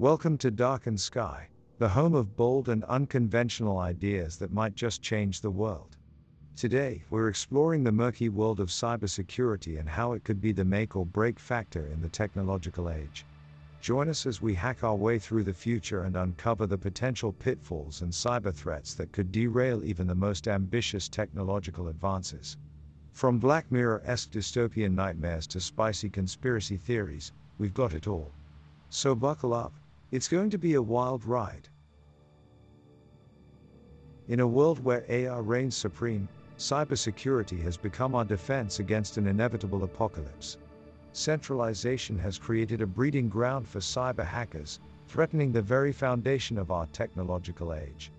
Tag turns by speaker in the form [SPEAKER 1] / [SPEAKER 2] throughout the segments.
[SPEAKER 1] Welcome to Dark and Sky, the home of bold and unconventional ideas that might just change the world. Today, we're exploring the murky world of cybersecurity and how it could be the make or break factor in the technological age. Join us as we hack our way through the future and uncover the potential pitfalls and cyber threats that could derail even the most ambitious technological advances. From Black Mirror esque dystopian nightmares to spicy conspiracy theories, we've got it all. So buckle up, it's going to be a wild ride. In a world where AI reigns supreme, cybersecurity has become our defense against an inevitable apocalypse. Centralization has created a breeding ground for cyber hackers, threatening the very foundation of our technological age.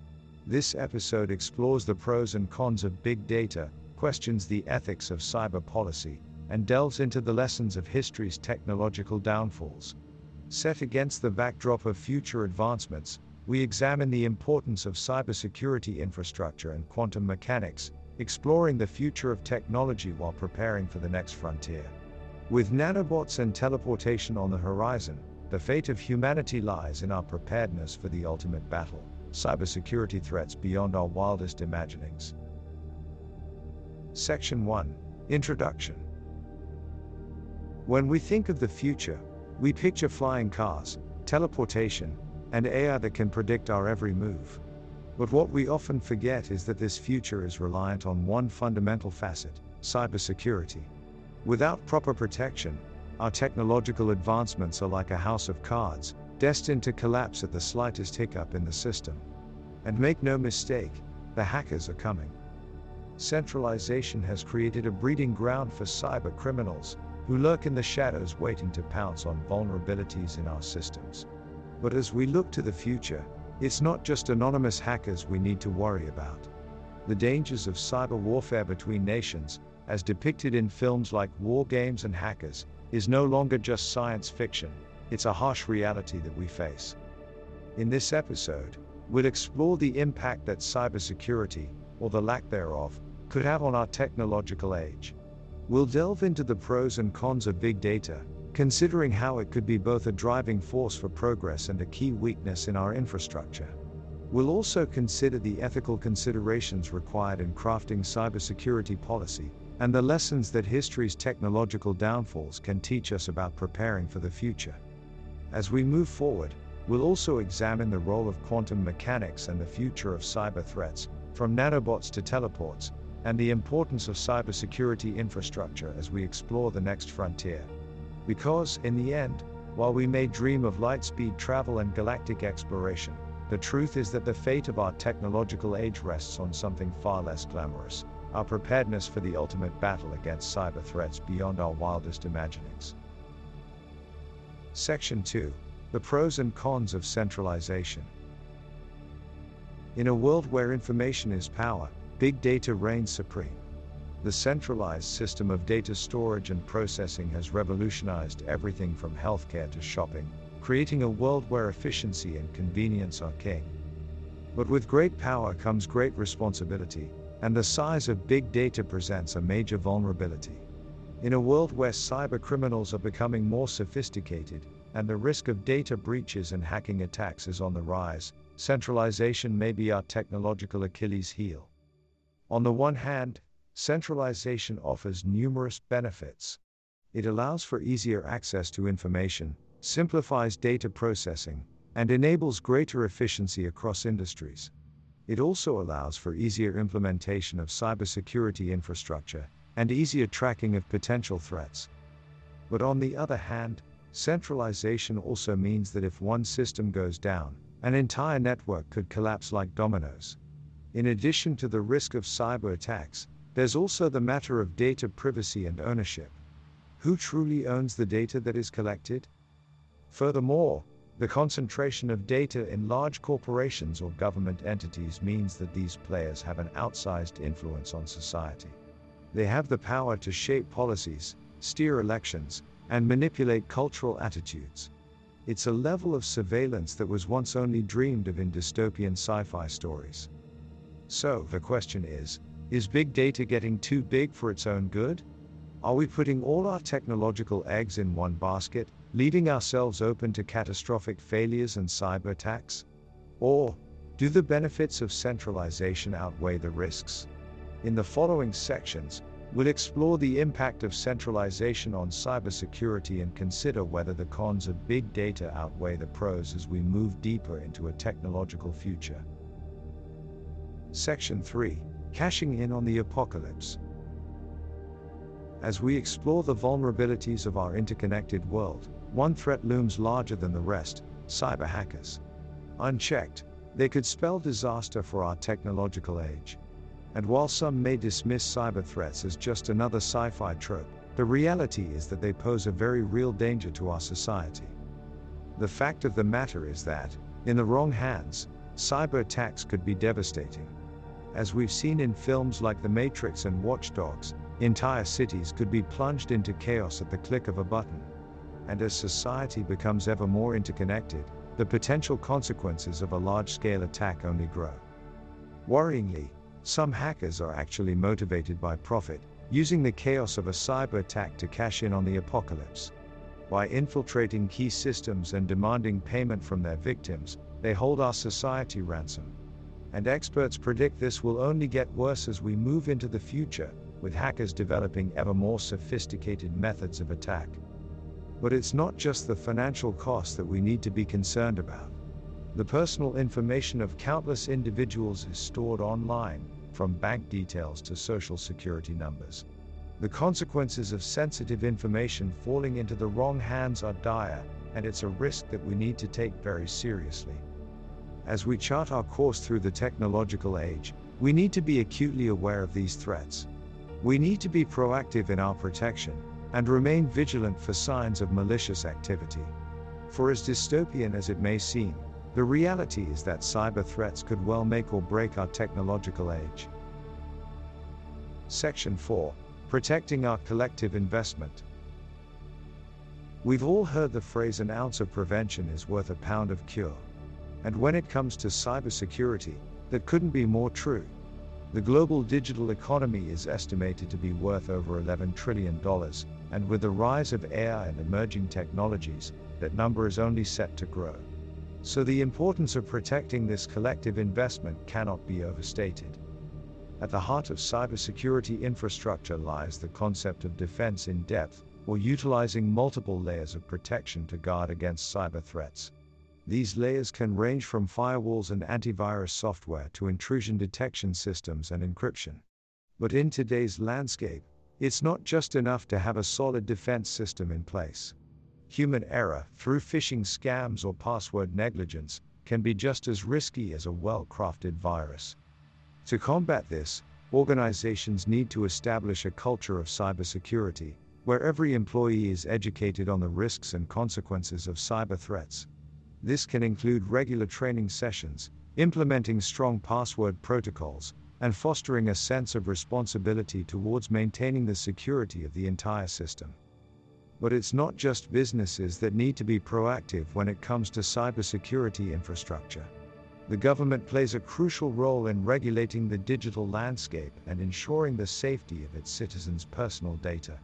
[SPEAKER 1] This episode explores the pros and cons of big data, questions the ethics of cyber policy, and delves into the lessons of history's technological downfalls. Set against the backdrop of future advancements, we examine the importance of cybersecurity infrastructure and quantum mechanics, exploring the future of technology while preparing for the next frontier. With nanobots and teleportation on the horizon, the fate of humanity lies in our preparedness for the ultimate battle cybersecurity threats beyond our wildest imaginings. Section 1 Introduction When we think of the future, we picture flying cars, teleportation, and AI that can predict our every move. But what we often forget is that this future is reliant on one fundamental facet cybersecurity. Without proper protection, our technological advancements are like a house of cards, destined to collapse at the slightest hiccup in the system. And make no mistake, the hackers are coming. Centralization has created a breeding ground for cyber criminals, who lurk in the shadows waiting to pounce on vulnerabilities in our systems. But as we look to the future, it's not just anonymous hackers we need to worry about. The dangers of cyber warfare between nations, as depicted in films like War Games and Hackers, is no longer just science fiction, it's a harsh reality that we face. In this episode, we'll explore the impact that cybersecurity, or the lack thereof, could have on our technological age. We'll delve into the pros and cons of big data, considering how it could be both a driving force for progress and a key weakness in our infrastructure. We'll also consider the ethical considerations required in crafting cybersecurity policy, and the lessons that history's technological downfalls can teach us about preparing for the future. As we move forward, we'll also examine the role of quantum mechanics and the future of cyber threats, from nanobots to teleports, and the importance of cybersecurity infrastructure as we explore the next frontier. Because, in the end, while we may dream of light speed travel and galactic exploration, the truth is that the fate of our technological age rests on something far less glamorous our preparedness for the ultimate battle against cyber threats beyond our wildest imaginings. Section 2 The Pros and Cons of Centralization. In a world where information is power, Big data reigns supreme. The centralized system of data storage and processing has revolutionized everything from healthcare to shopping, creating a world where efficiency and convenience are king. But with great power comes great responsibility, and the size of big data presents a major vulnerability. In a world where cyber criminals are becoming more sophisticated, and the risk of data breaches and hacking attacks is on the rise, centralization may be our technological Achilles heel. On the one hand, centralization offers numerous benefits. It allows for easier access to information, simplifies data processing, and enables greater efficiency across industries. It also allows for easier implementation of cybersecurity infrastructure and easier tracking of potential threats. But on the other hand, centralization also means that if one system goes down, an entire network could collapse like dominoes. In addition to the risk of cyber attacks, there's also the matter of data privacy and ownership. Who truly owns the data that is collected? Furthermore, the concentration of data in large corporations or government entities means that these players have an outsized influence on society. They have the power to shape policies, steer elections, and manipulate cultural attitudes. It's a level of surveillance that was once only dreamed of in dystopian sci fi stories. So, the question is Is big data getting too big for its own good? Are we putting all our technological eggs in one basket, leaving ourselves open to catastrophic failures and cyber attacks? Or, do the benefits of centralization outweigh the risks? In the following sections, we'll explore the impact of centralization on cybersecurity and consider whether the cons of big data outweigh the pros as we move deeper into a technological future. Section 3 Cashing in on the Apocalypse. As we explore the vulnerabilities of our interconnected world, one threat looms larger than the rest cyber hackers. Unchecked, they could spell disaster for our technological age. And while some may dismiss cyber threats as just another sci fi trope, the reality is that they pose a very real danger to our society. The fact of the matter is that, in the wrong hands, cyber attacks could be devastating. As we've seen in films like The Matrix and Watch Dogs, entire cities could be plunged into chaos at the click of a button. And as society becomes ever more interconnected, the potential consequences of a large scale attack only grow. Worryingly, some hackers are actually motivated by profit, using the chaos of a cyber attack to cash in on the apocalypse. By infiltrating key systems and demanding payment from their victims, they hold our society ransom. And experts predict this will only get worse as we move into the future, with hackers developing ever more sophisticated methods of attack. But it's not just the financial cost that we need to be concerned about. The personal information of countless individuals is stored online, from bank details to social security numbers. The consequences of sensitive information falling into the wrong hands are dire, and it's a risk that we need to take very seriously. As we chart our course through the technological age, we need to be acutely aware of these threats. We need to be proactive in our protection, and remain vigilant for signs of malicious activity. For as dystopian as it may seem, the reality is that cyber threats could well make or break our technological age. Section 4 Protecting Our Collective Investment. We've all heard the phrase an ounce of prevention is worth a pound of cure. And when it comes to cybersecurity, that couldn't be more true. The global digital economy is estimated to be worth over $11 trillion, and with the rise of AI and emerging technologies, that number is only set to grow. So the importance of protecting this collective investment cannot be overstated. At the heart of cybersecurity infrastructure lies the concept of defense in depth, or utilizing multiple layers of protection to guard against cyber threats. These layers can range from firewalls and antivirus software to intrusion detection systems and encryption. But in today's landscape, it's not just enough to have a solid defense system in place. Human error, through phishing scams or password negligence, can be just as risky as a well crafted virus. To combat this, organizations need to establish a culture of cybersecurity, where every employee is educated on the risks and consequences of cyber threats. This can include regular training sessions, implementing strong password protocols, and fostering a sense of responsibility towards maintaining the security of the entire system. But it's not just businesses that need to be proactive when it comes to cybersecurity infrastructure. The government plays a crucial role in regulating the digital landscape and ensuring the safety of its citizens' personal data.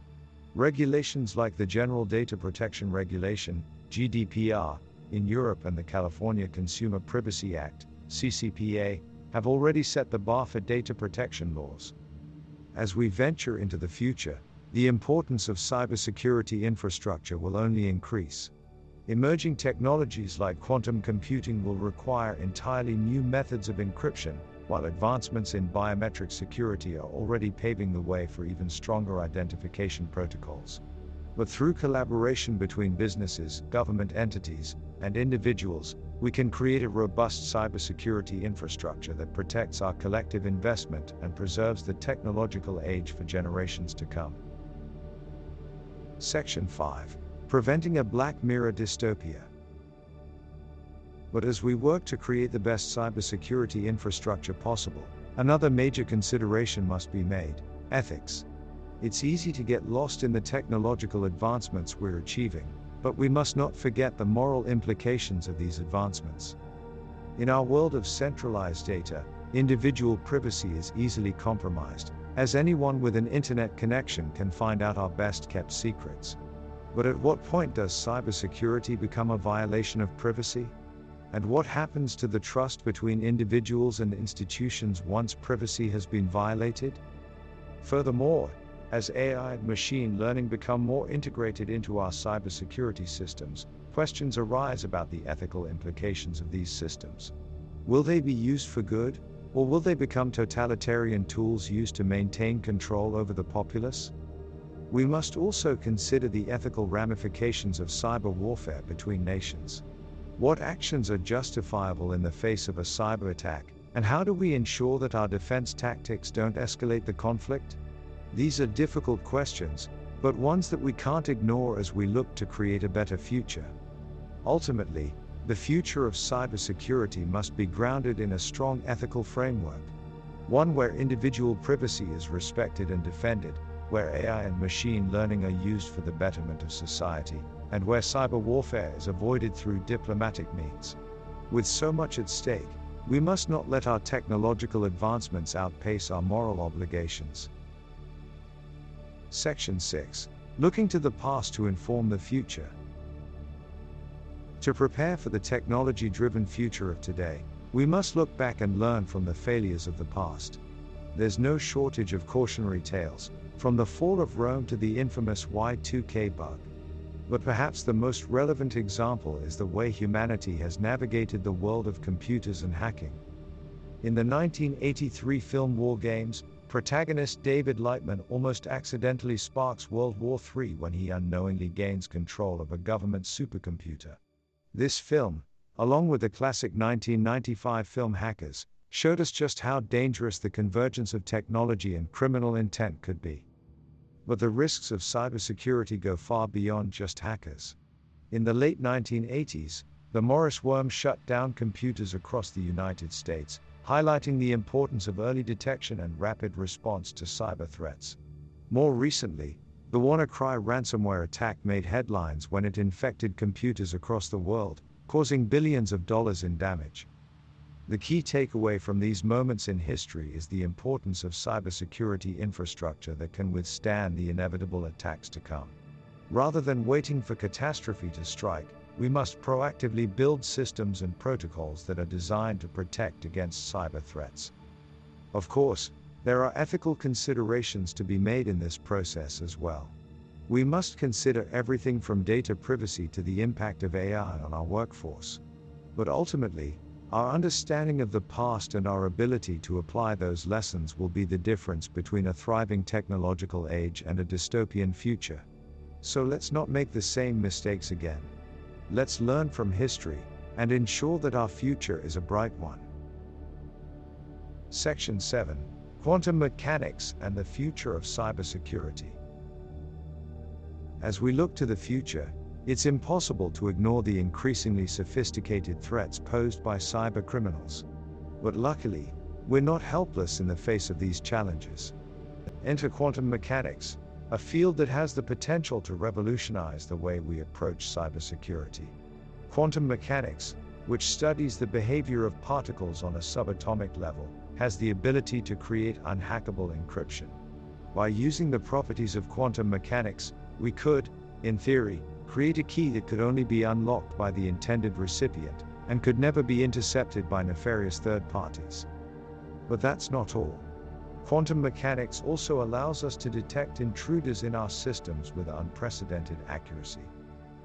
[SPEAKER 1] Regulations like the General Data Protection Regulation, GDPR, in Europe and the California Consumer Privacy Act, CCPA, have already set the bar for data protection laws. As we venture into the future, the importance of cybersecurity infrastructure will only increase. Emerging technologies like quantum computing will require entirely new methods of encryption, while advancements in biometric security are already paving the way for even stronger identification protocols. But through collaboration between businesses, government entities, and individuals, we can create a robust cybersecurity infrastructure that protects our collective investment and preserves the technological age for generations to come. Section 5 Preventing a Black Mirror Dystopia. But as we work to create the best cybersecurity infrastructure possible, another major consideration must be made ethics. It's easy to get lost in the technological advancements we're achieving, but we must not forget the moral implications of these advancements. In our world of centralized data, individual privacy is easily compromised, as anyone with an internet connection can find out our best kept secrets. But at what point does cybersecurity become a violation of privacy? And what happens to the trust between individuals and institutions once privacy has been violated? Furthermore, as AI and machine learning become more integrated into our cybersecurity systems, questions arise about the ethical implications of these systems. Will they be used for good, or will they become totalitarian tools used to maintain control over the populace? We must also consider the ethical ramifications of cyber warfare between nations. What actions are justifiable in the face of a cyber attack, and how do we ensure that our defense tactics don't escalate the conflict? These are difficult questions, but ones that we can't ignore as we look to create a better future. Ultimately, the future of cybersecurity must be grounded in a strong ethical framework. One where individual privacy is respected and defended, where AI and machine learning are used for the betterment of society, and where cyber warfare is avoided through diplomatic means. With so much at stake, we must not let our technological advancements outpace our moral obligations. Section 6 Looking to the past to inform the future. To prepare for the technology driven future of today, we must look back and learn from the failures of the past. There's no shortage of cautionary tales, from the fall of Rome to the infamous Y2K bug. But perhaps the most relevant example is the way humanity has navigated the world of computers and hacking. In the 1983 film War Games, Protagonist David Lightman almost accidentally sparks World War III when he unknowingly gains control of a government supercomputer. This film, along with the classic 1995 film Hackers, showed us just how dangerous the convergence of technology and criminal intent could be. But the risks of cybersecurity go far beyond just hackers. In the late 1980s, the Morris worm shut down computers across the United States, highlighting the importance of early detection and rapid response to cyber threats. More recently, the WannaCry ransomware attack made headlines when it infected computers across the world, causing billions of dollars in damage. The key takeaway from these moments in history is the importance of cybersecurity infrastructure that can withstand the inevitable attacks to come. Rather than waiting for catastrophe to strike, we must proactively build systems and protocols that are designed to protect against cyber threats. Of course, there are ethical considerations to be made in this process as well. We must consider everything from data privacy to the impact of AI on our workforce. But ultimately, our understanding of the past and our ability to apply those lessons will be the difference between a thriving technological age and a dystopian future. So let's not make the same mistakes again. Let's learn from history and ensure that our future is a bright one. Section 7 Quantum Mechanics and the Future of Cybersecurity. As we look to the future, it's impossible to ignore the increasingly sophisticated threats posed by cyber criminals. But luckily, we're not helpless in the face of these challenges. Enter quantum mechanics, a field that has the potential to revolutionize the way we approach cybersecurity. Quantum mechanics, which studies the behavior of particles on a subatomic level, has the ability to create unhackable encryption. By using the properties of quantum mechanics, we could, in theory, create a key that could only be unlocked by the intended recipient, and could never be intercepted by nefarious third parties. But that's not all. Quantum mechanics also allows us to detect intruders in our systems with unprecedented accuracy.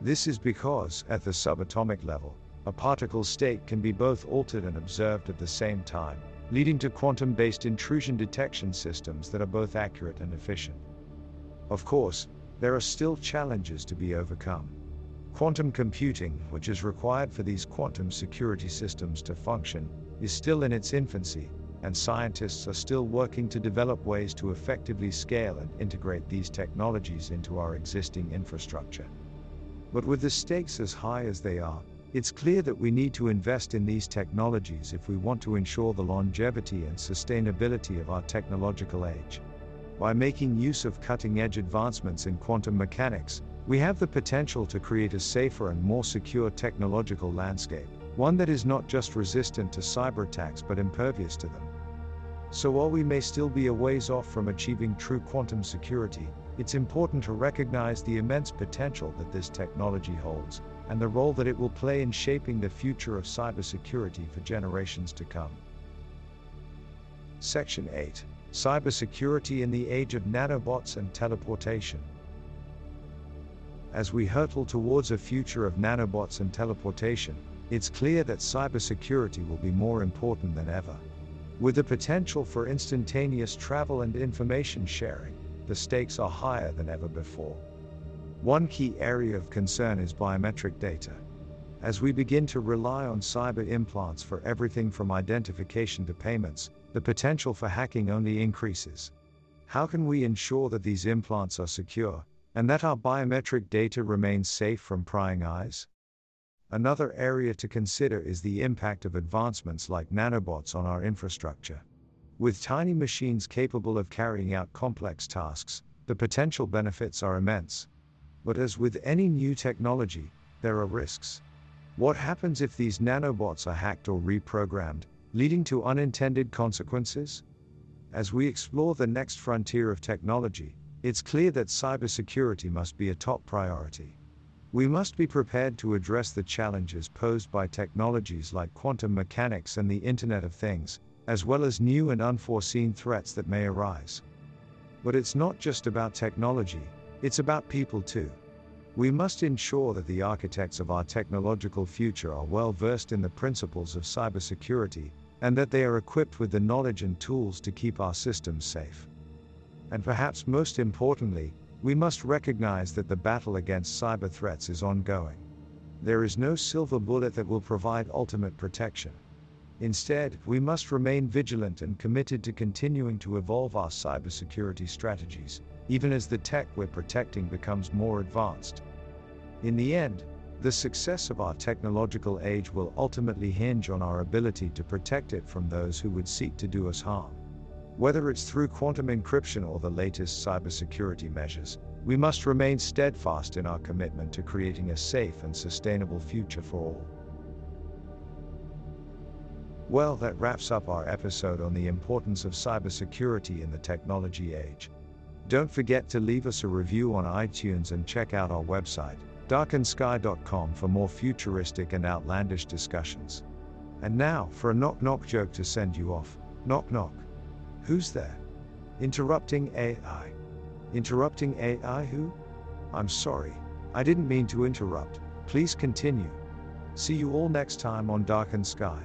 [SPEAKER 1] This is because, at the subatomic level, a particle's state can be both altered and observed at the same time, leading to quantum based intrusion detection systems that are both accurate and efficient. Of course, there are still challenges to be overcome. Quantum computing, which is required for these quantum security systems to function, is still in its infancy, and scientists are still working to develop ways to effectively scale and integrate these technologies into our existing infrastructure. But with the stakes as high as they are, it's clear that we need to invest in these technologies if we want to ensure the longevity and sustainability of our technological age. By making use of cutting edge advancements in quantum mechanics, we have the potential to create a safer and more secure technological landscape, one that is not just resistant to cyber attacks but impervious to them. So while we may still be a ways off from achieving true quantum security, it's important to recognize the immense potential that this technology holds and the role that it will play in shaping the future of cybersecurity for generations to come. Section 8 Cybersecurity in the Age of Nanobots and Teleportation. As we hurtle towards a future of nanobots and teleportation, it's clear that cybersecurity will be more important than ever. With the potential for instantaneous travel and information sharing, the stakes are higher than ever before. One key area of concern is biometric data. As we begin to rely on cyber implants for everything from identification to payments, the potential for hacking only increases. How can we ensure that these implants are secure, and that our biometric data remains safe from prying eyes? Another area to consider is the impact of advancements like nanobots on our infrastructure. With tiny machines capable of carrying out complex tasks, the potential benefits are immense. But as with any new technology, there are risks. What happens if these nanobots are hacked or reprogrammed, leading to unintended consequences? As we explore the next frontier of technology, it's clear that cybersecurity must be a top priority. We must be prepared to address the challenges posed by technologies like quantum mechanics and the Internet of Things, as well as new and unforeseen threats that may arise. But it's not just about technology, it's about people too. We must ensure that the architects of our technological future are well versed in the principles of cybersecurity, and that they are equipped with the knowledge and tools to keep our systems safe. And perhaps most importantly, we must recognize that the battle against cyber threats is ongoing. There is no silver bullet that will provide ultimate protection. Instead, we must remain vigilant and committed to continuing to evolve our cybersecurity strategies, even as the tech we're protecting becomes more advanced. In the end, the success of our technological age will ultimately hinge on our ability to protect it from those who would seek to do us harm. Whether it's through quantum encryption or the latest cybersecurity measures, we must remain steadfast in our commitment to creating a safe and sustainable future for all. Well, that wraps up our episode on the importance of cybersecurity in the technology age. Don't forget to leave us a review on iTunes and check out our website, darkensky.com, for more futuristic and outlandish discussions. And now, for a knock knock joke to send you off. Knock knock. Who's there? Interrupting AI. Interrupting AI who? I'm sorry. I didn't mean to interrupt. Please continue. See you all next time on Dark and Sky.